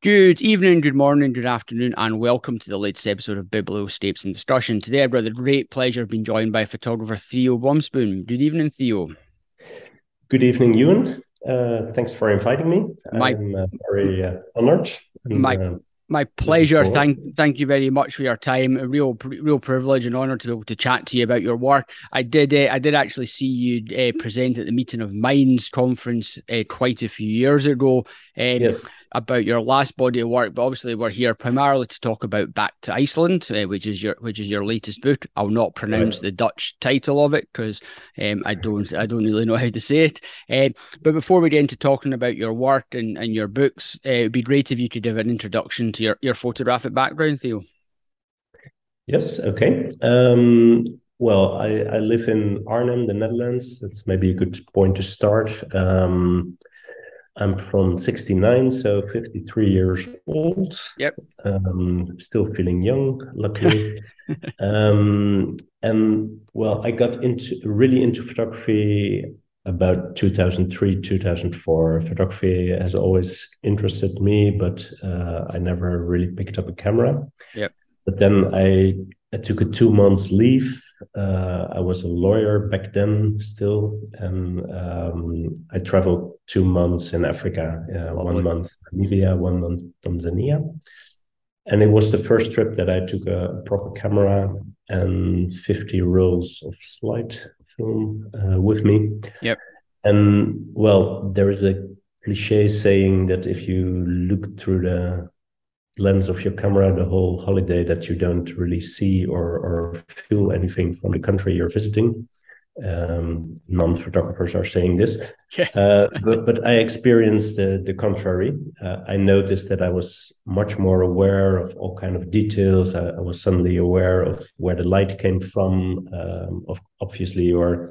Good evening, good morning, good afternoon, and welcome to the latest episode of Biblioscapes and Discussion. Today, I've got the great pleasure of being joined by photographer Theo Bosboom. Good evening, Theo. Good evening, Ewan. Uh, thanks for inviting me. My, I'm uh, very uh, honored. And, my, uh, my pleasure. Thank thank you very much for your time. A real real privilege and honor to be able to chat to you about your work. I did uh, I did actually see you uh, present at the meeting of Minds conference uh, quite a few years ago. Um, yes. About your last body of work, but obviously we're here primarily to talk about Back to Iceland, uh, which is your which is your latest book. I'll not pronounce right. the Dutch title of it because um, I don't I don't really know how to say it. Uh, but before we get into talking about your work and, and your books, uh, it'd be great if you could give an introduction your, your photographic background, Theo. Yes, okay. Um, well, I, I live in Arnhem, the Netherlands. That's maybe a good point to start. Um, I'm from 69, so 53 years old. Yep. Um, still feeling young, luckily. um, and well, I got into really into photography about 2003 2004 photography has always interested me but uh, i never really picked up a camera. Yep. but then i, I took a two months leave. Uh, i was a lawyer back then still and um, i traveled two months in africa uh, one month namibia one month tanzania. And it was the first trip that i took a proper camera and 50 rolls of slide film uh, with me. Yep. And well, there is a cliche saying that if you look through the lens of your camera the whole holiday, that you don't really see or, or feel anything from the country you're visiting. Um, non-photographers are saying this, yeah. uh, but, but I experienced the, the contrary. Uh, I noticed that I was much more aware of all kind of details. I, I was suddenly aware of where the light came from. Um, of, obviously, you're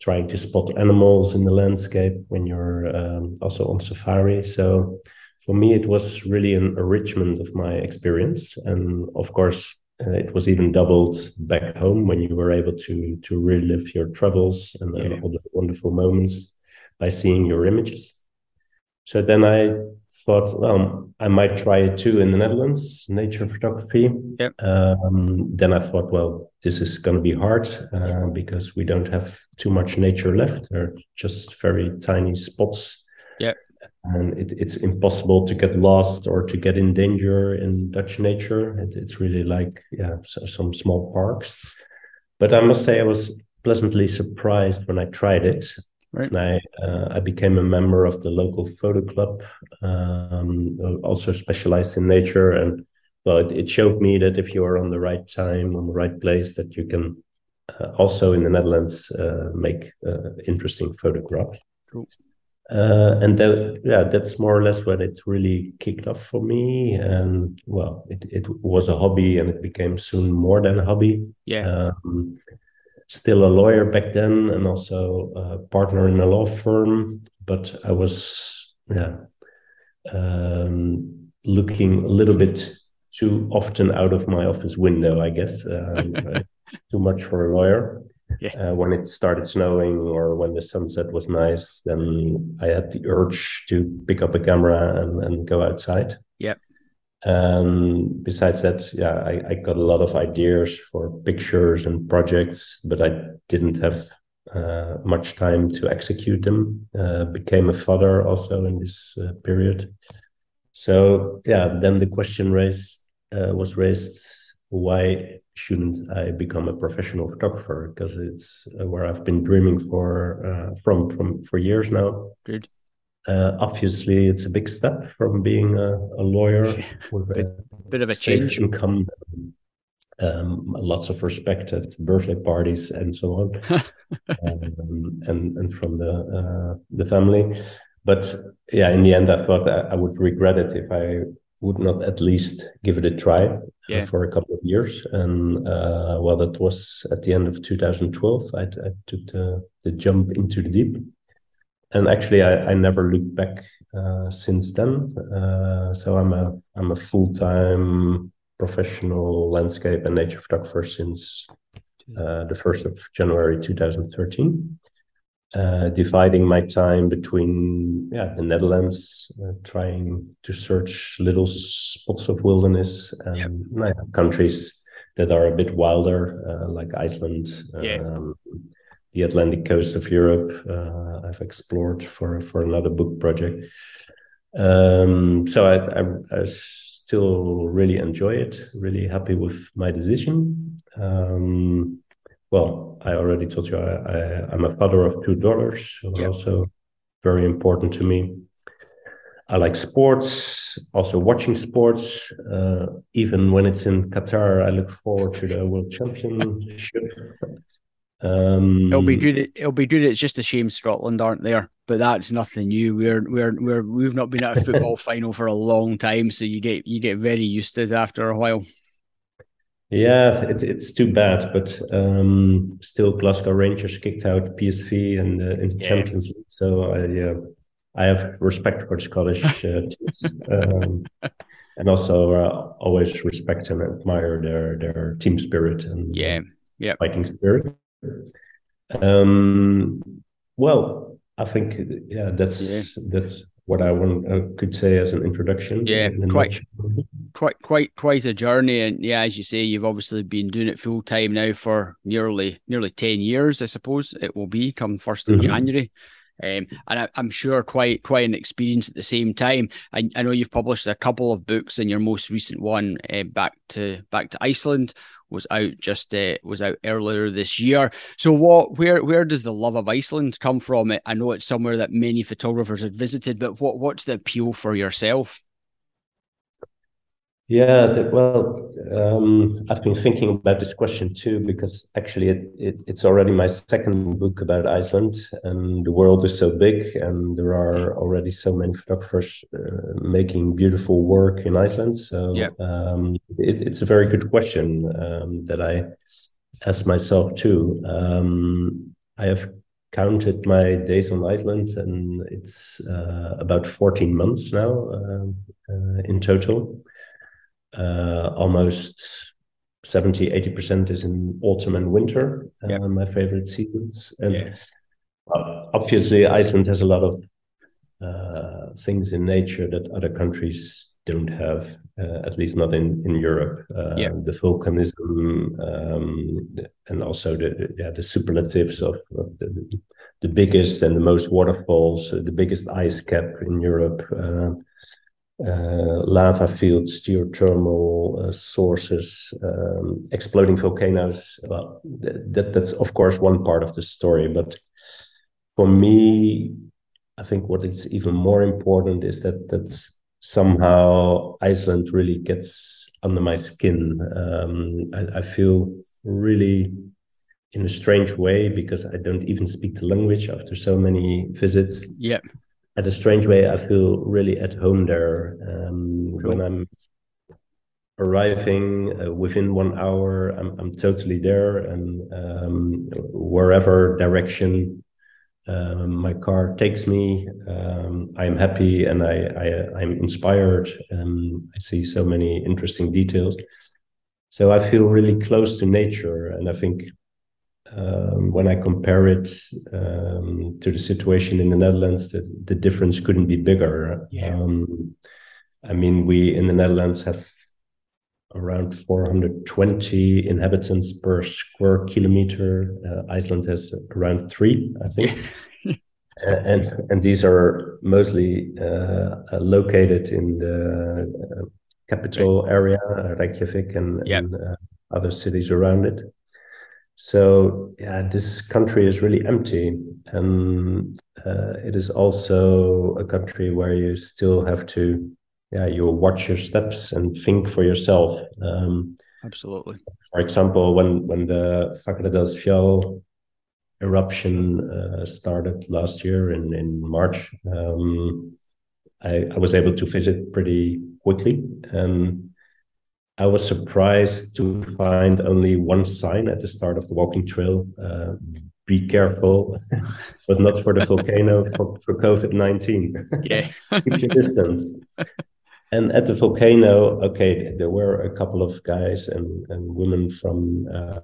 trying to spot animals in the landscape when you're um, also on safari. So for me, it was really an enrichment of my experience, and of course uh, it was even doubled back home when you were able to to relive your travels and yeah. all the wonderful moments by seeing your images. So then I thought, well, I might try it too in the Netherlands, nature photography. Yep. Um, then I thought, well, this is going to be hard uh, because we don't have too much nature left. Are just very tiny spots and it, it's impossible to get lost or to get in danger in Dutch nature. It, it's really like yeah, so, some small parks. But I must say, I was pleasantly surprised when I tried it. Right. And I uh, I became a member of the local photo club, um, also specialized in nature, and well, it, it, showed me that if you are on the right time, on the right place, that you can uh, also in the Netherlands uh, make uh, interesting photographs. Cool uh, and that, yeah that's more or less when it really kicked off for me. And well it, it was a hobby and it became soon more than a hobby. Yeah. Um, still a lawyer back then and also a partner in a law firm. But i was yeah um, looking a little bit too often out of my office window i guess. Um, too much for a lawyer yeah. Uh, when it started snowing or when the sunset was nice, then I had the urge to pick up a camera and, and go outside. Yeah. Um, besides that, yeah, I, I got a lot of ideas for pictures and projects, but I didn't have uh, much time to execute them. Uh, became a father also in this uh, period. So yeah, then the question raised uh, was raised: Why shouldn't I become a professional photographer? Because it's uh, where I've been dreaming for uh, from from for years now. Good. Uh, obviously, it's a big step from being a, a lawyer with bit, a bit of a change income, um, lots of respect at birthday parties and so on, um, and and from the uh, the family. But yeah, in the end, I thought I, I would regret it if I would not at least give it a try uh, yeah. for a couple of years. And uh, well, that was at the end of 2012. I, I took the, the jump into the deep. And actually, I, I never looked back uh, since then. Uh, so I'm a I'm a full time professional landscape and nature photographer since uh, the first of January 2013. Uh, dividing my time between yeah the Netherlands, uh, trying to search little spots of wilderness, and yep. countries that are a bit wilder, uh, like Iceland, yeah. um, the Atlantic coast of Europe. Uh, I've explored for for another book project. Um, so I, I, I, still really enjoy it. Really happy with my decision. Um, well, I already told you I, am a father of two daughters, so also very important to me. I like sports, also watching sports. Uh, even when it's in Qatar, I look forward to the World Championship. Um, it'll be good. It'll be good. It's just a shame Scotland aren't there, but that's nothing new. We're we're we're we've not been at a football final for a long time, so you get you get very used to it after a while. Yeah, it, it's too bad, but um, still Glasgow Rangers kicked out PSV and uh, in the yeah. Champions League. So I, yeah, I have respect for the Scottish uh, teams, um, and also uh, always respect and admire their their team spirit and yeah, yeah, fighting spirit. Um, well, I think yeah, that's yeah. that's what I want uh, could say as an introduction. Yeah, quite, quite, quite, quite a journey, and yeah, as you say, you've obviously been doing it full time now for nearly, nearly ten years, I suppose it will be come first of mm-hmm. January. Um, and I, am sure quite quite an experience at the same time. I, I know you've published a couple of books, and your most recent one, uh, back to back to Iceland, was out just uh, was out earlier this year. So what where where does the love of Iceland come from? I know it's somewhere that many photographers have visited, but what what's the appeal for yourself? Yeah, that, well, um, I've been thinking about this question too because actually it, it, it's already my second book about Iceland, and the world is so big, and there are already so many photographers uh, making beautiful work in Iceland. So yeah. um, it, it's a very good question um, that I ask myself too. Um, I have counted my days on Iceland, and it's uh, about 14 months now um, uh, in total uh, almost 70 80% is in autumn and winter uh, yeah. my favorite seasons and yeah. obviously iceland has a lot of uh, things in nature that other countries don't have uh, at least not in in europe uh, yeah. the volcanism um, and also the yeah, the superlatives of, of the, the biggest and the most waterfalls the biggest ice cap in europe uh, uh, lava fields, geothermal uh, sources, um, exploding volcanoes. Well, that that's of course one part of the story, but for me, I think what is even more important is that that somehow Iceland really gets under my skin. Um, I, I feel really in a strange way because I don't even speak the language after so many visits. Yeah at a strange way, I feel really at home there. Um, cool. When I'm arriving uh, within one hour, I'm, I'm totally there, and um, wherever direction um, my car takes me, um, I'm happy and I, I am inspired. Um, I see so many interesting details, so I feel really close to nature, and I think um, when I compare it um, to the situation in the Netherlands, the, the difference couldn't be bigger. Yeah. Um, I mean, we in the Netherlands have around 420 inhabitants per square kilometer. Uh, Iceland has around three, I think. and and these are mostly uh, located in the uh, capital area, Reykjavik, and, yep. and uh, other cities around it. So yeah, this country is really empty, and uh, it is also a country where you still have to, yeah, you watch your steps and think for yourself. Um, Absolutely. For example, when when the Fagradalsfjall eruption uh, started last year in in March, um, I, I was able to visit pretty quickly, and I was surprised to find only one sign at the start of the walking trail. Uh, be careful, but not for the volcano, for, for COVID 19. Yeah. Keep your distance. And at the volcano, okay, there were a couple of guys and, and women from uh,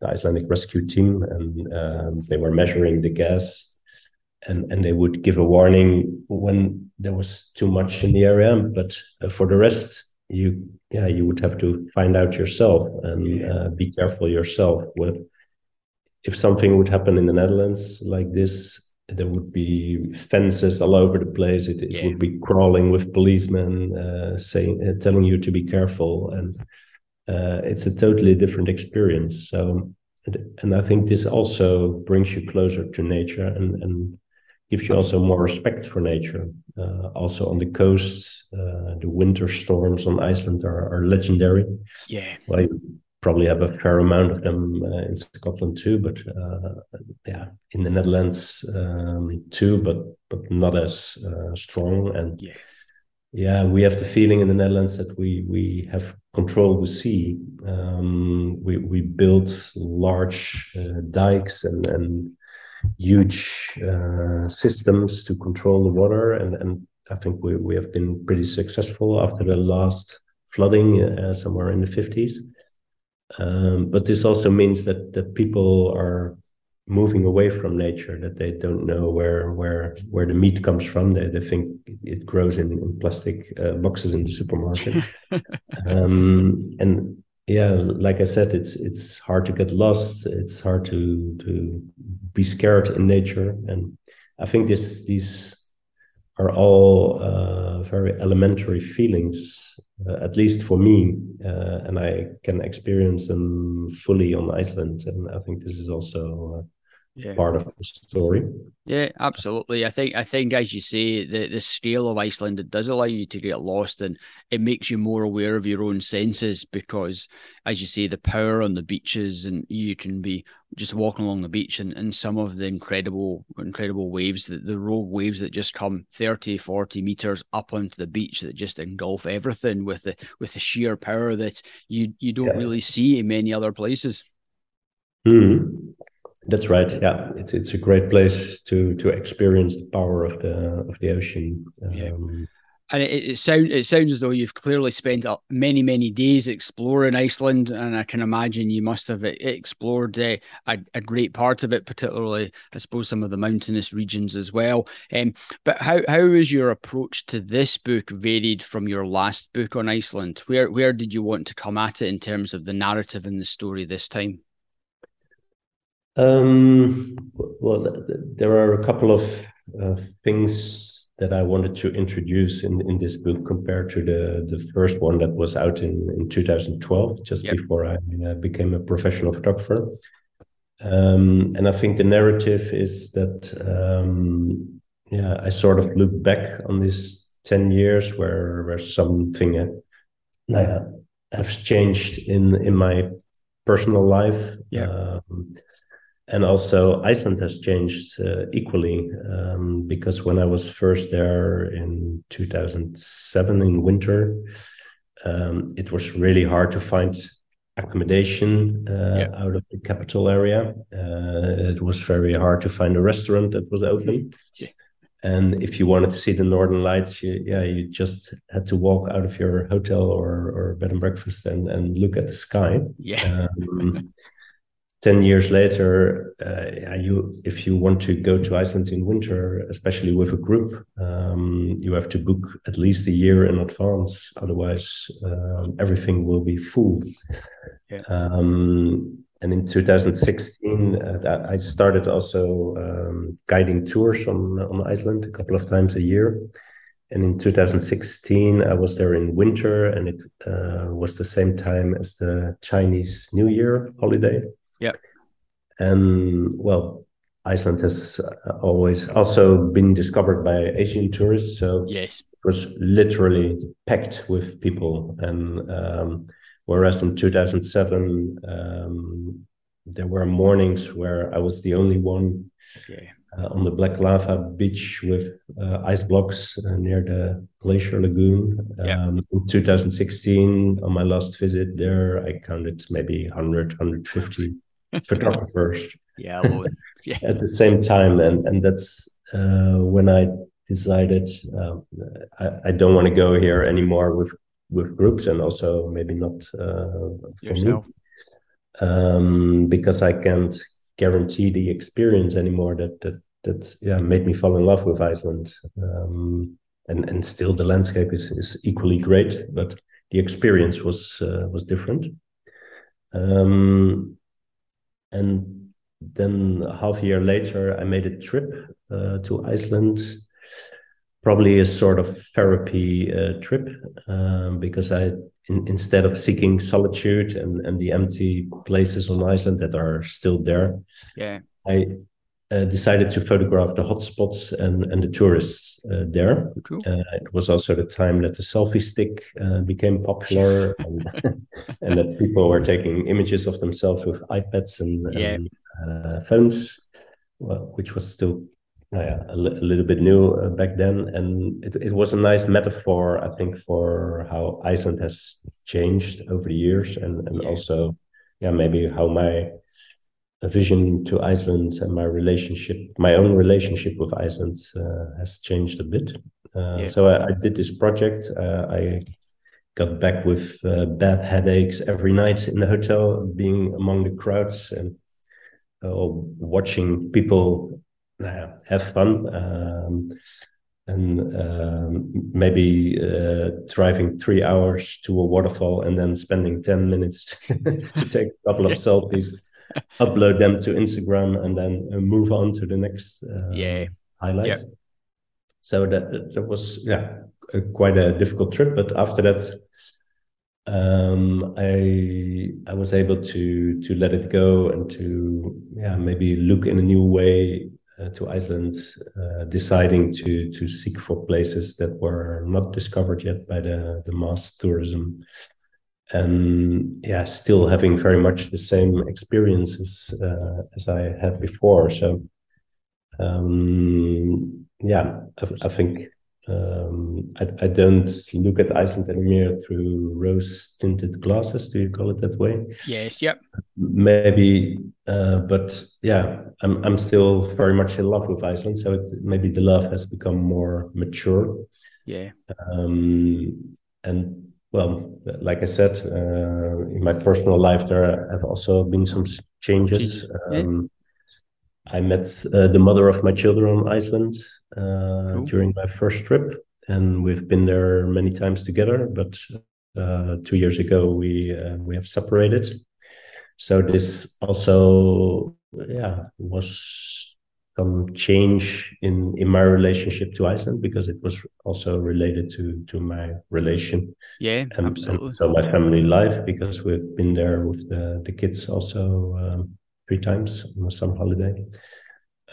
the Icelandic rescue team, and um, they were measuring the gas and and they would give a warning when there was too much in the area. But uh, for the rest, you yeah you would have to find out yourself and uh, be careful yourself. What if something would happen in the Netherlands like this? There would be fences all over the place. It, it yeah. would be crawling with policemen uh, saying, uh, telling you to be careful, and uh, it's a totally different experience. So, and I think this also brings you closer to nature and and gives you also more respect for nature. Uh, also on the coast, uh, the winter storms on Iceland are, are legendary. Yeah. Well, you probably have a fair amount of them uh, in Scotland too, but uh, yeah, in the Netherlands um, too, but but not as uh, strong. And yeah. yeah, we have the feeling in the Netherlands that we we have control the sea. Um, we we built large uh, dikes and and huge uh, systems to control the water, and and I think we we have been pretty successful after the last flooding uh, somewhere in the fifties. Um, but this also means that that people are moving away from nature that they don't know where where where the meat comes from. They, they think it grows in, in plastic uh, boxes in the supermarket. Um, and yeah like i said it's it's hard to get lost. It's hard to to be scared in nature. And i think this these are all uh, very elementary feelings uh, at least for me uh, and i can experience them fully on iceland. And i think this is also uh, yeah. part of the story. Yeah, absolutely. I think I think as you say, the the scale of Iceland it does allow you to get lost and it makes you more aware of your own senses because as you say, the power on the beaches and you can be just walking along the beach and, and some of the incredible incredible waves the, the rogue waves that just come 30 40 meters up onto the beach that just engulf everything with the with the sheer power that you you don't yeah. really see in many other places mm. That's right. Yeah, it's it's a great place to to experience the power of the of the ocean. Yeah. Um, and it, it sounds it sounds as though you've clearly spent many many days exploring Iceland, and I can imagine you must have explored uh, a, a, great part of it, particularly I suppose some of the mountainous regions as well. Um, but how how is your approach to this book varied from your last book on Iceland? Where where did you want to come at it in terms of the narrative and the story this time? Um, well, there are a couple of uh, things that I wanted to introduce in, in this book compared to the, the first one that was out in, in 2012, just yep. before I uh, became a professional photographer. Um, and I think the narrative is that, um, yeah, I sort of look back on these 10 years where, where something uh, has changed in, in my personal life. Yeah. Um, and also Iceland has changed uh, equally um, because when I was first there in 2007 in winter, um, it was really hard to find accommodation uh, yeah. out of the capital area. Uh, it was very hard to find a restaurant that was open. Yeah. And if you wanted to see the northern lights, you, yeah, you just had to walk out of your hotel or, or bed and breakfast and, and look at the sky. Yeah. Um, 10 years later uh, you if you want to go to iceland in winter especially with a group um, you have to book at least a year in advance. Otherwise um, everything will be full. Yeah. um, and in 2016 uh, i started also um, guiding tours on, on iceland a couple of times a year. And in 2016 i was there in winter and it uh, was the same time as the chinese new year holiday yeah. And well, Iceland has always also been discovered by Asian tourists. So yes, it was literally packed with people. And um, whereas in 2007, um, there were mornings where I was the only one uh, on the Black Lava beach with uh, ice blocks uh, near the Glacier Lagoon. Um, in 2016, on my last visit there, I counted maybe 100, 150 photographers yeah, yeah. at the same time and and that's uh, when i decided uh, I, I, don't want to go here anymore with with groups and also maybe not uh, for Yourself. me um, because i can't guarantee the experience anymore that that that yeah made me fall in love with Iceland. Um, and and still the landscape is is equally great, but the experience was uh, was different. Um, and then half a year later, I made a trip uh, to Iceland, probably a sort of therapy uh, trip, um, because I in, instead of seeking solitude and and the empty places on Iceland that are still there, yeah, I uh, decided to photograph the hotspots and, and the tourists uh, there. Cool. Uh, it was also the time that the selfie stick uh, became popular and, and, that people were taking images of themselves with iPads and, yeah. and uh, phones, well, which was still uh, a, li- a, little bit new back then. And it, it was a nice metaphor, I think, for how Iceland has changed over the years and, and yeah. also, yeah, maybe how my a vision to Iceland and my relationship, my own relationship with Iceland uh, has changed a bit. Uh, yeah. So I, I, did this project. Uh, I got back with uh, bad headaches every night in the hotel, being among the crowds and uh, watching people have fun. Um, and um, maybe uh, driving three hours to a waterfall and then spending 10 minutes to take a couple of selfies upload them to Instagram, and then uh, move on to the next uh, yeah highlight. Yep. So that that was yeah a, quite a difficult trip, but after that. Um, I I was able to to let it go and to yeah maybe look in a new way uh, to Iceland, uh, deciding to to seek for places that were not discovered yet by the the mass tourism and yeah, still having very much the same experiences uh, as I had before. So um, yeah, I, I think um, I, I, don't look at Iceland anymore through rose tinted glasses. Do you call it that way? Yes. Yep. Maybe, uh, but yeah, I'm I'm still very much in love with Iceland. So it, maybe the love has become more mature. Yeah. Um, and well, like I said, uh, in my personal life, there have also been some changes. Um, I met uh, the mother of my children on Iceland uh, cool. during my first trip, and we've been there many times together. But uh, two years ago, we uh, we have separated. So this also, yeah, was some change in in my relationship to Iceland because it was also related to to my relation. Yeah, and, absolutely. And so my family life because we've been there with the the kids also um, three times on a summer holiday.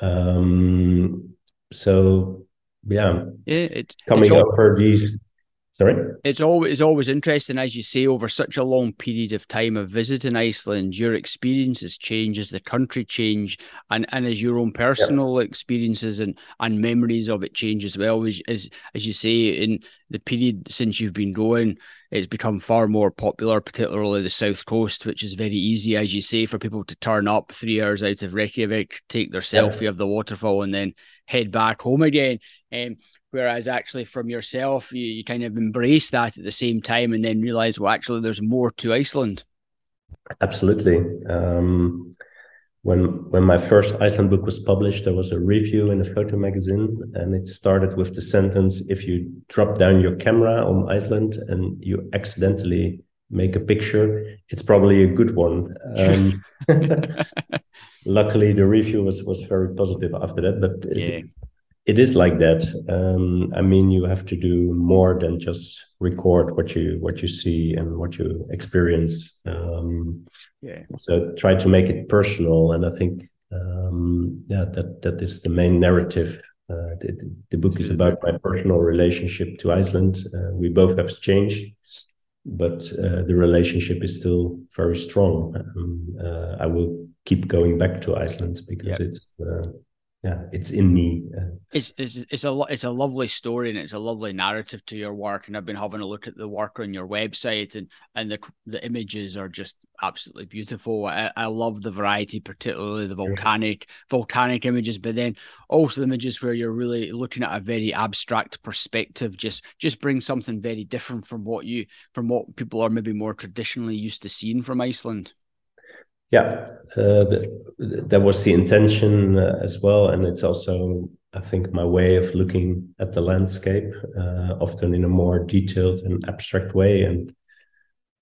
Um, so yeah, yeah, it, coming for these Sorry? It's always it's always interesting, as you say, over such a long period of time of visiting Iceland, your experiences change as the country change and, and as your own personal yeah. experiences and, and memories of it change as well. As, as as you say, in the period since you've been going, it's become far more popular, particularly the south coast, which is very easy, as you say, for people to turn up three hours out of Reykjavik, take their selfie yeah. of the waterfall, and then head back home again. Um, whereas actually from yourself, you, you kind of embrace that at the same time and then realize, well, actually, there's more to Iceland. Absolutely. Um, when when my first Iceland book was published, there was a review in a photo magazine, and it started with the sentence: "If you drop down your camera on Iceland and you accidentally make a picture, it's probably a good one." Um, luckily, the review was was very positive after that, but yeah. It, is like that. Um, I mean, you have to do more than just record what you what you see and what you experience. Um, yeah. So try to make it personal, and I think um, yeah, that that is the main narrative. Uh, the, the, book is about my personal relationship to Iceland. Uh, we both have changed, but uh, the relationship is still very strong. Um, uh, I will keep going back to Iceland because yep. it's uh, yeah, it's in me. It's, it's it's a it's a lovely story and it's a lovely narrative to your work. And I've been having a look at the work on your website, and and the the images are just absolutely beautiful. I, I love the variety, particularly the volcanic yes. volcanic images, but then also the images where you're really looking at a very abstract perspective. Just just bring something very different from what you from what people are maybe more traditionally used to seeing from Iceland. Yeah, uh, the, that was the intention uh, as well, and it's also I think my way of looking at the landscape, uh, often in a more detailed and abstract way, and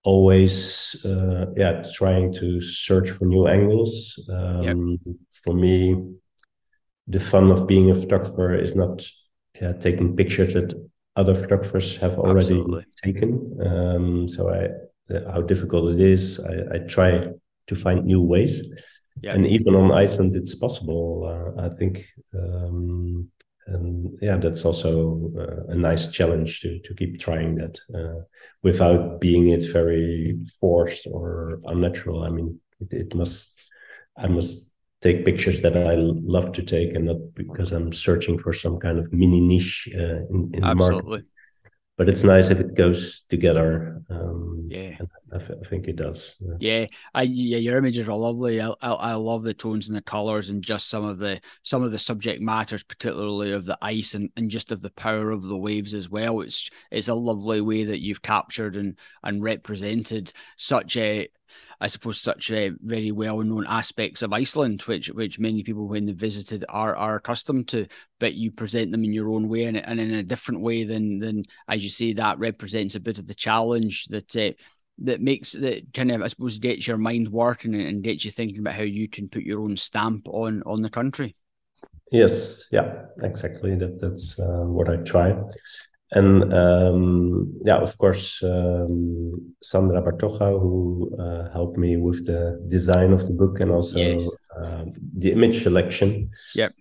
always uh, yeah trying to search for new angles. Um, yep. For me, the fun of being a photographer is not yeah, taking pictures that other photographers have already Absolutely. taken. Um, so I how difficult it is. I, I try to find new ways. Yeah. And even on Iceland, it's possible. Uh, I think, um, and yeah, that's also uh, a nice challenge to to keep trying that uh, without being it very forced or unnatural. I mean, it, it must. I must take pictures that I love to take, and not because I'm searching for some kind of mini niche uh, in, in the market but it's nice if it goes together. Um, yeah, I, think it does. Yeah, yeah, I, yeah, your images are lovely. I, I, I love the tones and the colors and just some of the some of the subject matters, particularly of the ice and, and just of the power of the waves as well. It's it's a lovely way that you've captured and and represented such a I suppose, such very well known aspects of Iceland, which which many people when they visited are are accustomed to. But you present them in your own way and, and in a different way than than as you say that represents a bit of the challenge that. Uh, that makes that kind of I suppose gets your mind working and gets you thinking about how you can put your own stamp on on the country. Yes, yeah, exactly. That that's uh, what I try and um, yeah, of course, um, Sandra Bartocha, who uh, helped me with the design of the book and also yes. uh, the image selection. Yep.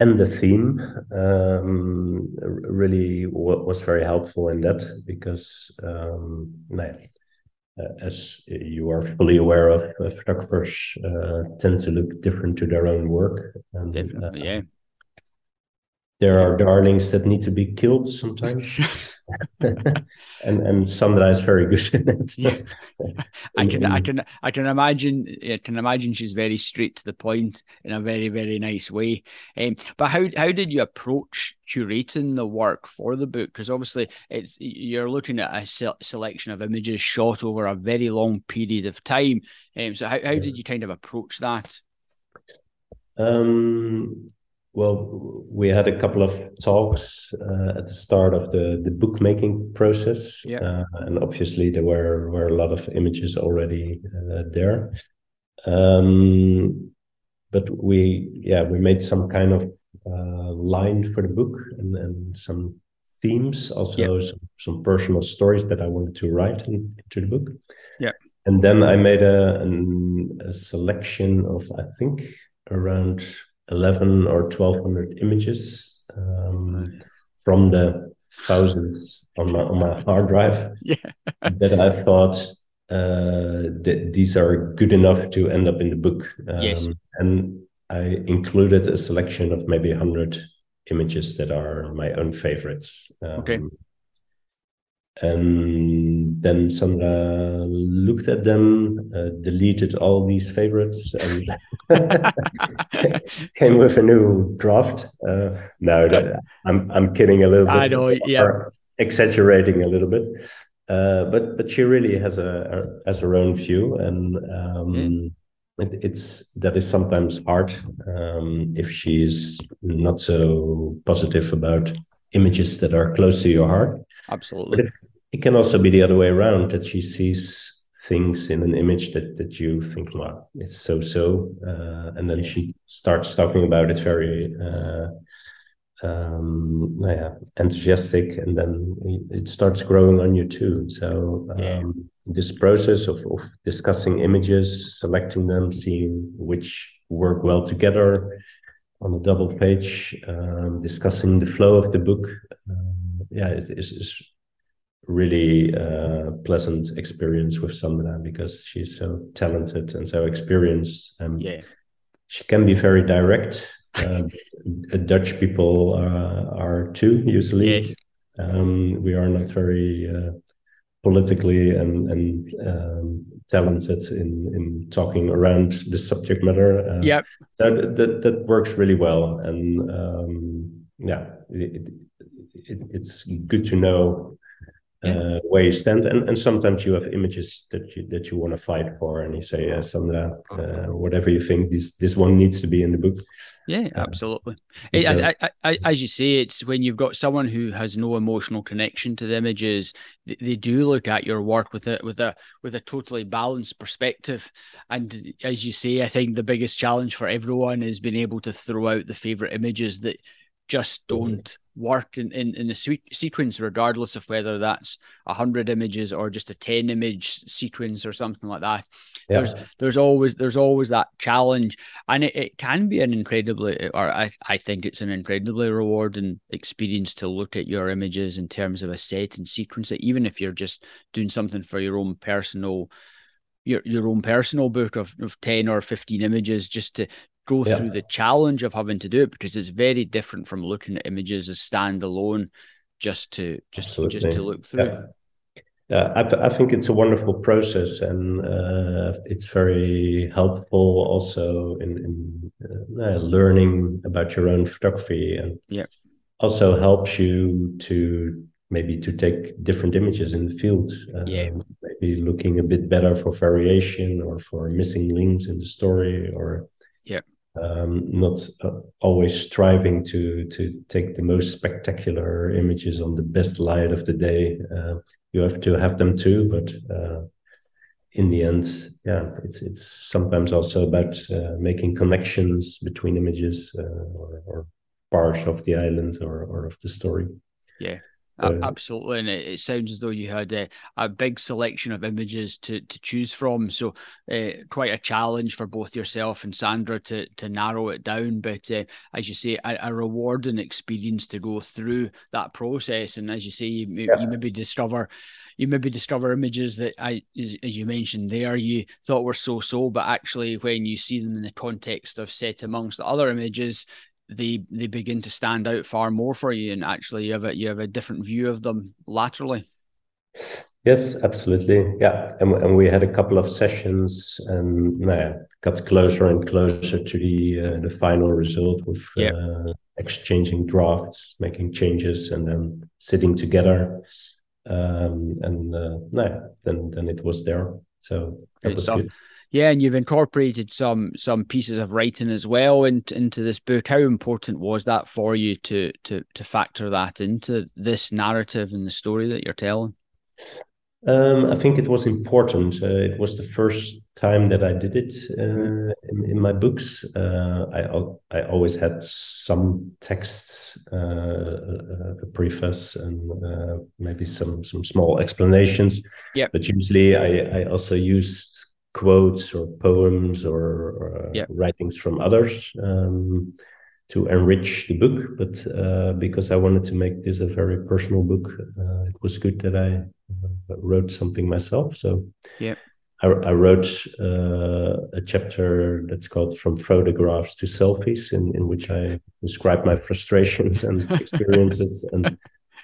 And the theme um, really was very helpful in that because, um, uh, as you are fully aware of, uh, photographers uh, tend to look different to their own work. And, Definitely, yeah there are darlings that need to be killed sometimes. and and Sandra is very good in it. yeah. I can I can I can imagine I can imagine she's very straight to the point in a very very nice way. Um, but how how did you approach curating the work for the book? Because obviously it's you're looking at a se- selection of images shot over a very long period of time. Um, so how how yes. did you kind of approach that? Um, well, we had a couple of talks uh, at the start of the the bookmaking process, yeah. uh, and obviously there were were a lot of images already uh, there. Um, but we yeah we made some kind of uh, line for the book and, and some themes, also yeah. some, some, personal stories that I wanted to write in, into the book. Yeah, and then I made a, an, a selection of I think around 11 or 1200 images um, from the thousands on my, on my hard drive yeah. that I thought uh, that these are good enough to end up in the book. Um, yes. And I included a selection of maybe 100 images that are my own favorites. Um, okay and then Sandra looked at them, uh, deleted all these favorites, and came with a new draft. Uh, no, that, I'm I'm kidding a little bit. I know, yeah, exaggerating a little bit. Uh, but but she really has a, a has her own view, and um, mm. it, it's that is sometimes hard um, if she's not so positive about images that are close to your heart. Absolutely. If, it can also be the other way around that she sees things in an image that that you think, well, it's so so, uh, and then she starts talking about it very. Uh, um yeah enthusiastic and then it starts growing on you too so um, yeah. this process of, of discussing images selecting them seeing which work well together on a double page um, discussing the flow of the book um, yeah is, is really uh, pleasant experience with Sandra because she's so talented and so experienced. Um, yeah, she can be very direct. Uh, Dutch people uh, are too usually. Yes. Um, we are not very uh, politically and and um, talented in in talking around the subject matter. Uh, yep. So that that works really well, and um, yeah, it, it, it's good to know yeah. uh, where you stand, and, and sometimes you have images that you that you want to fight for, and you say, uh, Sandra, uh, whatever you think, this this one needs to be in the book. Yeah, uh, absolutely. I, I, I, as you say, it's when you've got someone who has no emotional connection to the images, they, they do look at your work with a with a with a totally balanced perspective. And as you say, I think the biggest challenge for everyone is being able to throw out the favorite images that just don't work in, in, in the sequence, regardless of whether that's a hundred images or just a 10 image sequence or something like that. Yeah. There's there's always there's always that challenge. And it, it can be an incredibly or I, I think it's an incredibly rewarding experience to look at your images in terms of a set and sequence it, even if you're just doing something for your own personal your your own personal book of, of 10 or 15 images just to go yeah. through the challenge of having to do it because it's very different from looking at images as standalone just to just Absolutely. just to look through yeah. Yeah, I, th- I, think it's a wonderful process, and uh, it's very helpful also in, in uh, learning about your own photography, and yeah. also helps you to maybe to take different images in the field. Uh, yeah, maybe looking a bit better for variation or for missing links in the story, or yeah, um, not uh, always striving to to take the most spectacular images on the best light of the day. Uh, you have to have them too, but uh, in the end, yeah, it's it's sometimes also about uh, making connections between images uh, or, or parts of the island or, or of the story. Yeah, Absolutely, and it, it, sounds as though you had a, a big selection of images to, to choose from. So, uh, quite a challenge for both yourself and Sandra to to narrow it down. But uh, as you say, a, a, rewarding experience to go through that process. And as you say, you, yeah. you maybe discover you maybe discover images that I, as, as you mentioned there, you thought were so so, but actually when you see them in the context of set amongst the other images, they they begin to stand out far more for you, and actually you have a you have a different view of them laterally. Yes, absolutely. Yeah, and, and we had a couple of sessions, and yeah, got closer and closer to the uh, the final result with yeah. uh, exchanging drafts, making changes, and then sitting together. Um, and uh, no, then then it was there. So that was stuff. good. Yeah, and you've incorporated some some pieces of writing as well into into this book. How important was that for you to to to factor that into this narrative and the story that you're telling? Um, I think it was important. Uh, it was the first time that I did it uh, in, in, my books. Uh, I I always had some text, uh, a preface, and uh, maybe some some small explanations. Yeah. But usually, I I also used quotes or poems or, uh, yeah. writings from others um, to enrich the book. But uh, because I wanted to make this a very personal book, uh, it was good that I uh, wrote something myself. So yeah. I, I wrote uh, a chapter that's called "From Photographs to Selfies," in, in which I describe my frustrations and experiences and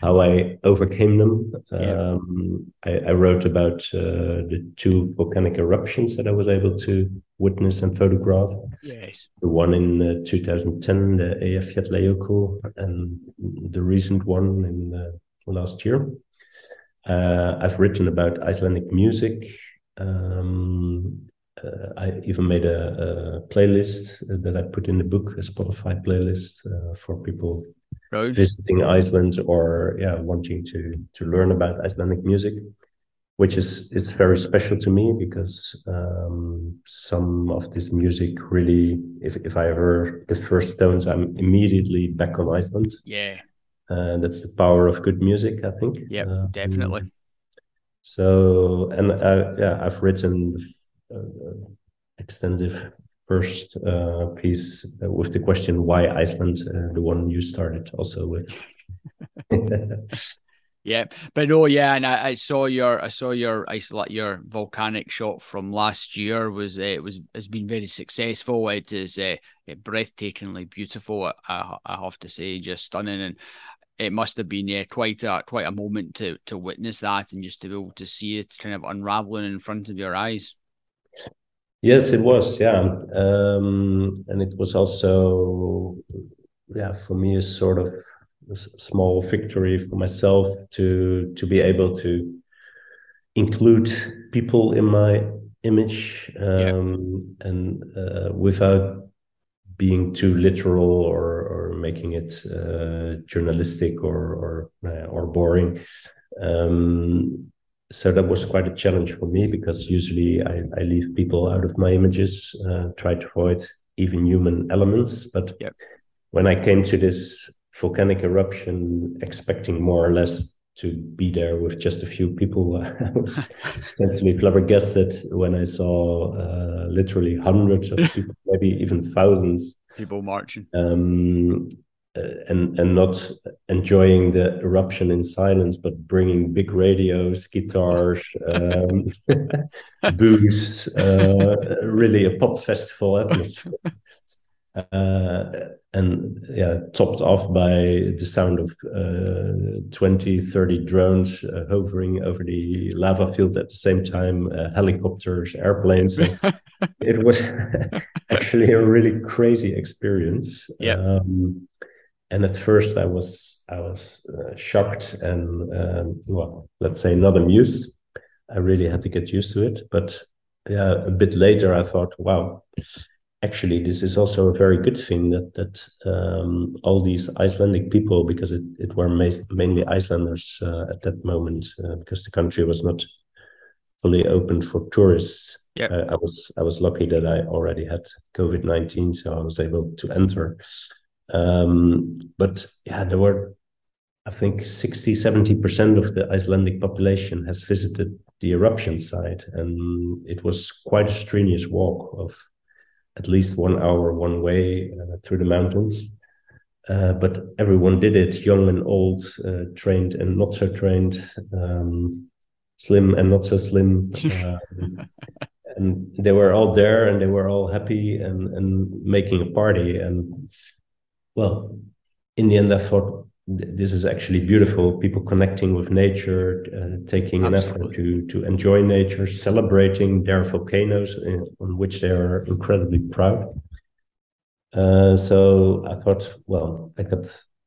how I overcame them. Yeah. Um, I, I, wrote about uh, the two volcanic eruptions that I was able to witness and photograph. Yes. The one in uh, 2010, the Eyjafjallajökull, and the recent one in uh, last year. Uh, I've written about Icelandic music. Um, uh, I even made a, a, playlist that I put in the book, a Spotify playlist uh, for people visiting Iceland or yeah, wanting to to learn about Icelandic music, which is is very special to me because um, some of this music really, if if I hear the first tones, I'm immediately back on Iceland. Yeah, and that's the power of good music, I think. Yeah, uh, definitely. So and uh, yeah, I've written uh, extensive first uh, piece with the question why Iceland, uh, the one you started also with. yeah, but no, yeah, and I, I, saw your I saw your your volcanic shot from last year was uh, it was has been very successful. It is uh, breathtakingly beautiful. I, I have to say, just stunning and. It must have been yeah, quite a quite a moment to to witness that and just to be able to see it kind of unraveling in front of your eyes. Yes, it was. Yeah, um, and it was also, yeah, for me a sort of a small victory for myself to to be able to include people in my image um, yeah. and uh, without being too literal or, or making it uh, journalistic or or, uh, or boring. Um, so that was quite a challenge for me because usually I, I leave people out of my images, uh, try to avoid even human elements. But yep. when I came to this volcanic eruption, expecting more or less to be there with just a few people. I was essentially flabbergasted when I saw uh, literally hundreds of people, maybe even thousands. People marching. Um, and and not enjoying the eruption in silence, but bringing big radios, guitars, um, booze, uh, really a pop festival atmosphere. Uh, and yeah, topped off by the sound of uh, 20, 30 drones uh, hovering over the lava field at the same time, uh, helicopters, airplanes. it was actually a really crazy experience. Yeah. Um, and at first, I was I was uh, shocked and um, well, let's say not amused. I really had to get used to it, but yeah, a bit later, I thought, wow actually this is also a very good thing that that um, all these Icelandic people, because it, it were ma- mainly Icelanders uh, at that moment, uh, because the country was not fully open for tourists. Yeah, uh, I was I was lucky that I already had COVID nineteen, so I was able to enter. Um, but yeah, there were, I think, 60, 70 percent of the Icelandic population has visited the eruption site, and it was quite a strenuous walk of at least one hour one way uh, through the mountains. Uh, but everyone did it, young and old, uh, trained and not so trained, um, slim and not so slim. Um, and they were all there and they were all happy and, and making a party. And well, in the end, I thought, this is actually beautiful people connecting with nature uh, taking Absolutely. an effort to to enjoy nature celebrating their volcanoes in, uh, on which they are incredibly proud uh, so i thought well i got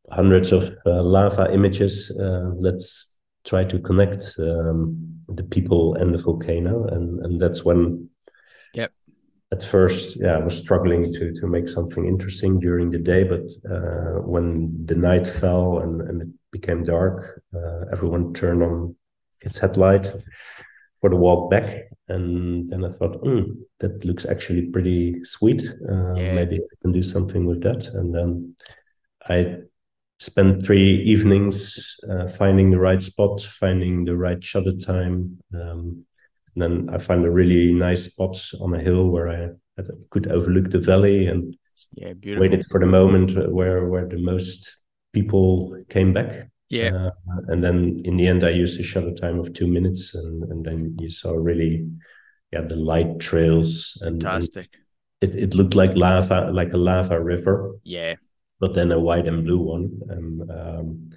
hundreds of uh, lava images uh, let's try to connect um, the people and the volcano and and that's when at first, yeah, I was struggling to to make something interesting during the day, but uh, when the night fell and, and it became dark, uh, everyone turned on its headlight for the walk back, and then I thought, mm, that looks actually pretty sweet. Uh, yeah. Maybe I can do something with that, and then I spent three evenings uh, finding the right spot, finding the right shutter time. Um, then I found a really nice spot on a hill where I could overlook the valley and yeah, waited for the moment where where the most people came back. Yeah, uh, and then in the end, I used a shutter time of two minutes, and and then you saw really, yeah, the light trails and fantastic. And it it looked like lava, like a lava river. Yeah, but then a white and blue one, and um,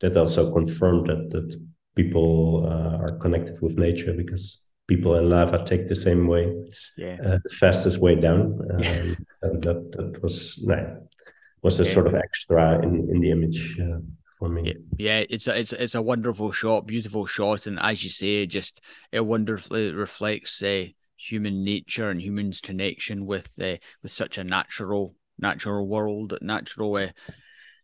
that also confirmed that that people uh, are connected with nature because people in lava take the same way, yeah. uh, the fastest way down. Um, so that that was no, was a yeah. sort of extra in in the image. Uh, for me. Yeah, it's a it's it's a wonderful shot, beautiful shot, and as you say, just it wonderfully reflects uh, human nature and humans' connection with uh, with such a natural natural world, natural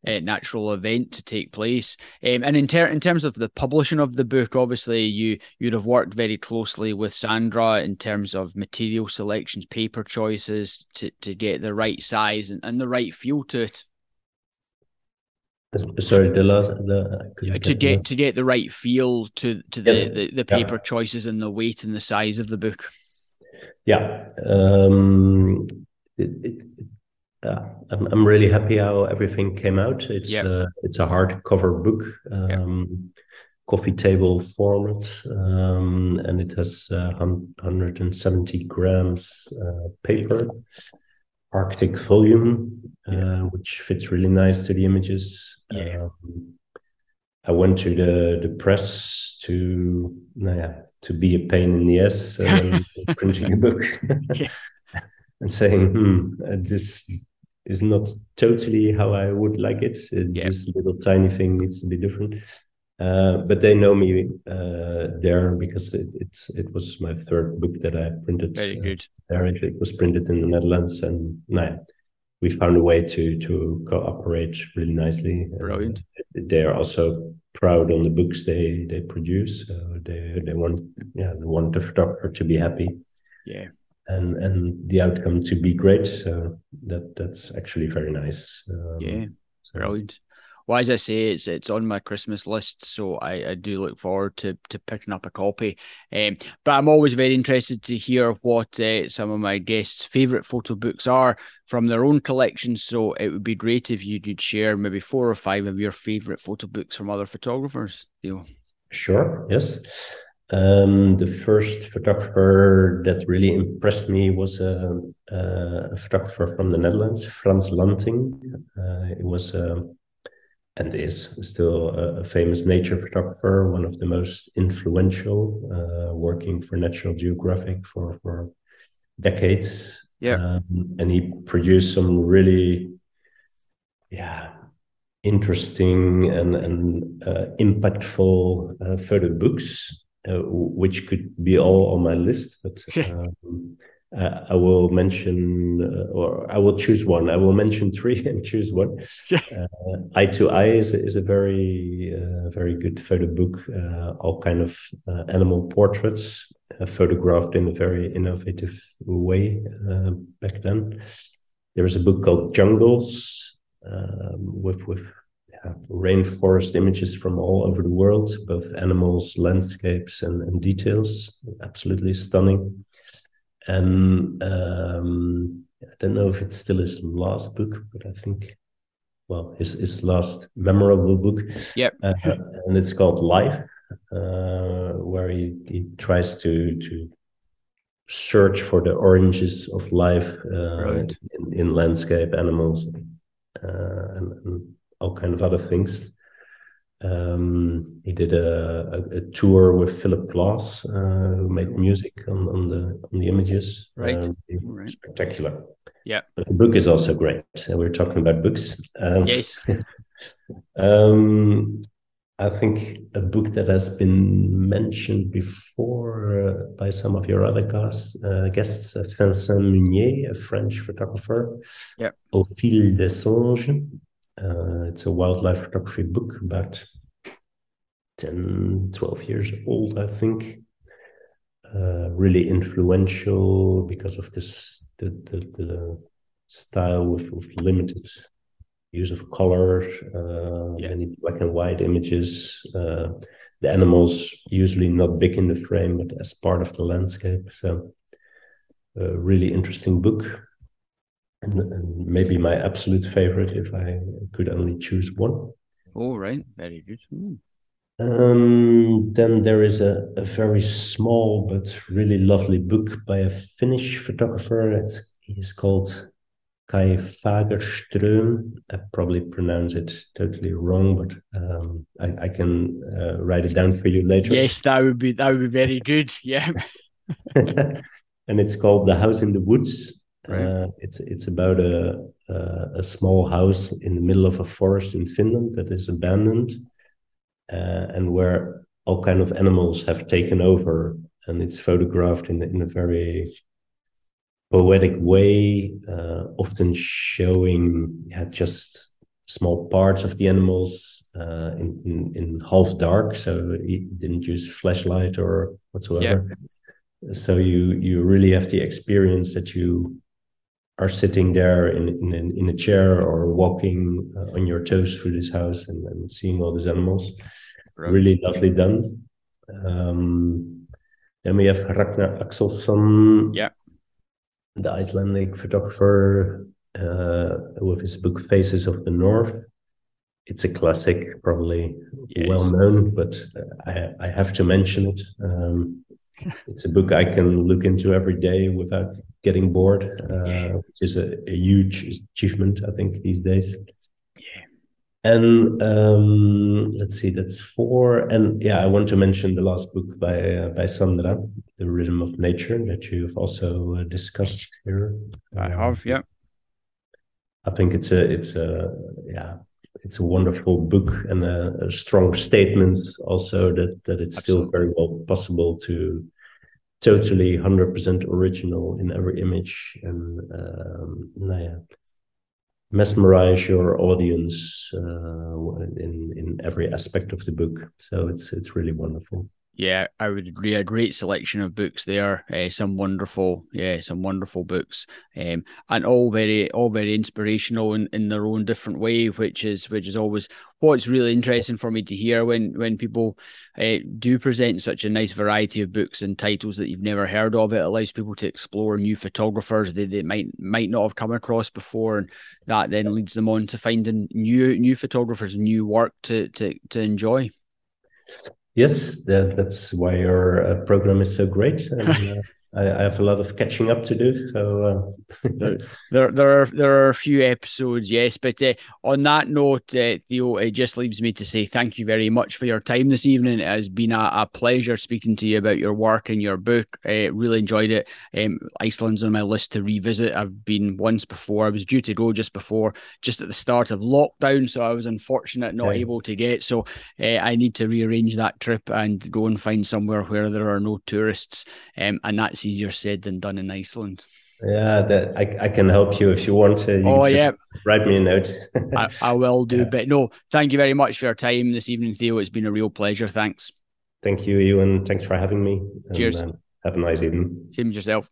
uh, natural event to take place. Um, and in, ter- in terms of the publishing of the book, obviously you you'd have worked very closely with Sandra in terms of material selections, paper choices to, to get the right size and, and the right feel to it. Sorry, the last the to get to get the right feel to to the yes. the, the, paper yeah. choices and the weight and the size of the book. Yeah, um, it, it, yeah, I'm, I'm really happy how everything came out. It's yep. uh, it's a hardcover book, um, yep. coffee table format, um, and it has uh, 170 grams uh, paper, Arctic volume, uh, which fits really nice to the images. Yeah. Um, I went to the the press to yeah, to be a pain in the ass printing a book. and saying, hmm, uh, this is not totally how I would like it. Yeah. This little tiny thing needs to be different. Uh, but they know me uh, there because it, it's it was my third book that I printed. Very good. Uh, there, it, it, was printed in the Netherlands, and nah, we found a way to to cooperate really nicely. Brilliant. they are also proud on the books they they produce. So they they want yeah they want the photographer to be happy. Yeah. And and the outcome to be great. So that that's actually very nice. Um, yeah. So. Brilliant well, as I say, it's it's on my Christmas list, so I, I do look forward to to picking up a copy. Um, but I'm always very interested to hear what uh, some of my guests' favorite photo books are from their own collections. So it would be great if you could share maybe four or five of your favorite photo books from other photographers. Theo. Sure. Yes. Um, the first photographer that really impressed me was a, a photographer from the Netherlands, Frans Lanting. Uh, it was a um, and is still a, famous nature photographer, one of the most influential, uh, working for National Geographic for for decades. Yeah, um, and he produced some really, yeah, interesting and and uh, impactful uh, photo books, uh, which could be all on my list, but. Um, uh, I will mention, uh, or I will choose one. I will mention three and choose one. uh, Eye to Eye is, is a very, uh, very good photo book. Uh, all kind of uh, animal portraits photographed in a very innovative way back then. There is a book called Jungles um, with with rainforest images from all over the world, both animals, landscapes, and, and details. Absolutely stunning and um, I don't know if it's still his last book, but I think, well, his his last memorable book. Yep. Uh, and it's called Life, uh, where he, he tries to to search for the oranges of life uh, right. in, in, landscape, animals, uh, and, and all kind of other things. Um, he did a, a, a, tour with Philip Glass, uh, who made music on, on the on the images. Right. Um, right. Spectacular. Yeah. But the book is also great. Uh, we're talking about books. Um, yes. um, I think a book that has been mentioned before uh, by some of your other guests, uh, guests uh, Vincent Munier, a French photographer. Yeah. Au fil des songes. Uh, it's a wildlife photography book about 10, 12 years old, I think. Uh, really influential because of this the, the, the style with, with limited use of color, uh, yeah. many black and white images. Uh, the animals usually not big in the frame, but as part of the landscape. So, a really interesting book and, and maybe my absolute favorite if I could only choose one. All right, very good. Mm. Um, then there is a, a very small but really lovely book by a Finnish photographer. It's, he's called Kai Fagerström. I probably pronounce it totally wrong, but um, I, I, can uh, write it down for you later. Yes, that would be that would be very good. Yeah. and it's called The House in the Woods. Right. Uh, it's it's about a, a, a small house in the middle of a forest in Finland that is abandoned, uh, and where all kind of animals have taken over, and it's photographed in in a very poetic way, uh, often showing yeah, just small parts of the animals uh, in, in, in half dark, so he didn't use flashlight or whatsoever. Yeah. So you you really have the experience that you are sitting there in in, in a chair or walking uh, on your toes through this house and, and seeing all these animals. Right. Really lovely done. Um, then we have Ragnar Axelsson, yeah, the Icelandic photographer uh, with his book Faces of the North. It's a classic, probably yes. well known, but I, I have to mention it. Um, it's a book I can look into every day without getting bored, uh, which is a, a, huge achievement, I think, these days. Yeah. And um, let's see, that's four. And yeah, I want to mention the last book by uh, by Sandra, The Rhythm of Nature, that you've also uh, discussed here. I have, yeah. I think it's a it's a yeah it's a wonderful book and a, a strong statement also that that it's Absolutely. still very well possible to totally 100% original in every image and um, yeah, mesmerize your audience uh, in in every aspect of the book. So it's it's really wonderful yeah, I would agree. A great selection of books there. Uh, some wonderful, yeah, some wonderful books, um, and all very, all very inspirational in, in their own different way. Which is, which is always what's really interesting for me to hear when when people uh, do present such a nice variety of books and titles that you've never heard of. It allows people to explore new photographers that they might might not have come across before, and that then leads them on to finding new new photographers, new work to to to enjoy. Yes, that, that's why your uh, program is so great. And, uh, I, I, have a lot of catching up to do. So uh... there, there, there are there are a few episodes, yes. But uh, on that note, uh, Theo, it just leaves me to say thank you very much for your time this evening. It has been a, a pleasure speaking to you about your work and your book. I really enjoyed it. Um, Iceland's on my list to revisit. I've been once before. I was due to go just before, just at the start of lockdown, so I was unfortunate not able to get. So uh, I need to rearrange that trip and go and find somewhere where there are no tourists. Um, and that's easier said than done in Iceland. Yeah, that I, I can help you if you want to. You oh yeah, write me a note. I, I, will do. Yeah. But no, thank you very much for your time this evening, Theo. It's been a real pleasure. Thanks. Thank you, Ewan. Thanks for having me. Cheers. And, uh, have a nice evening. Same as yourself.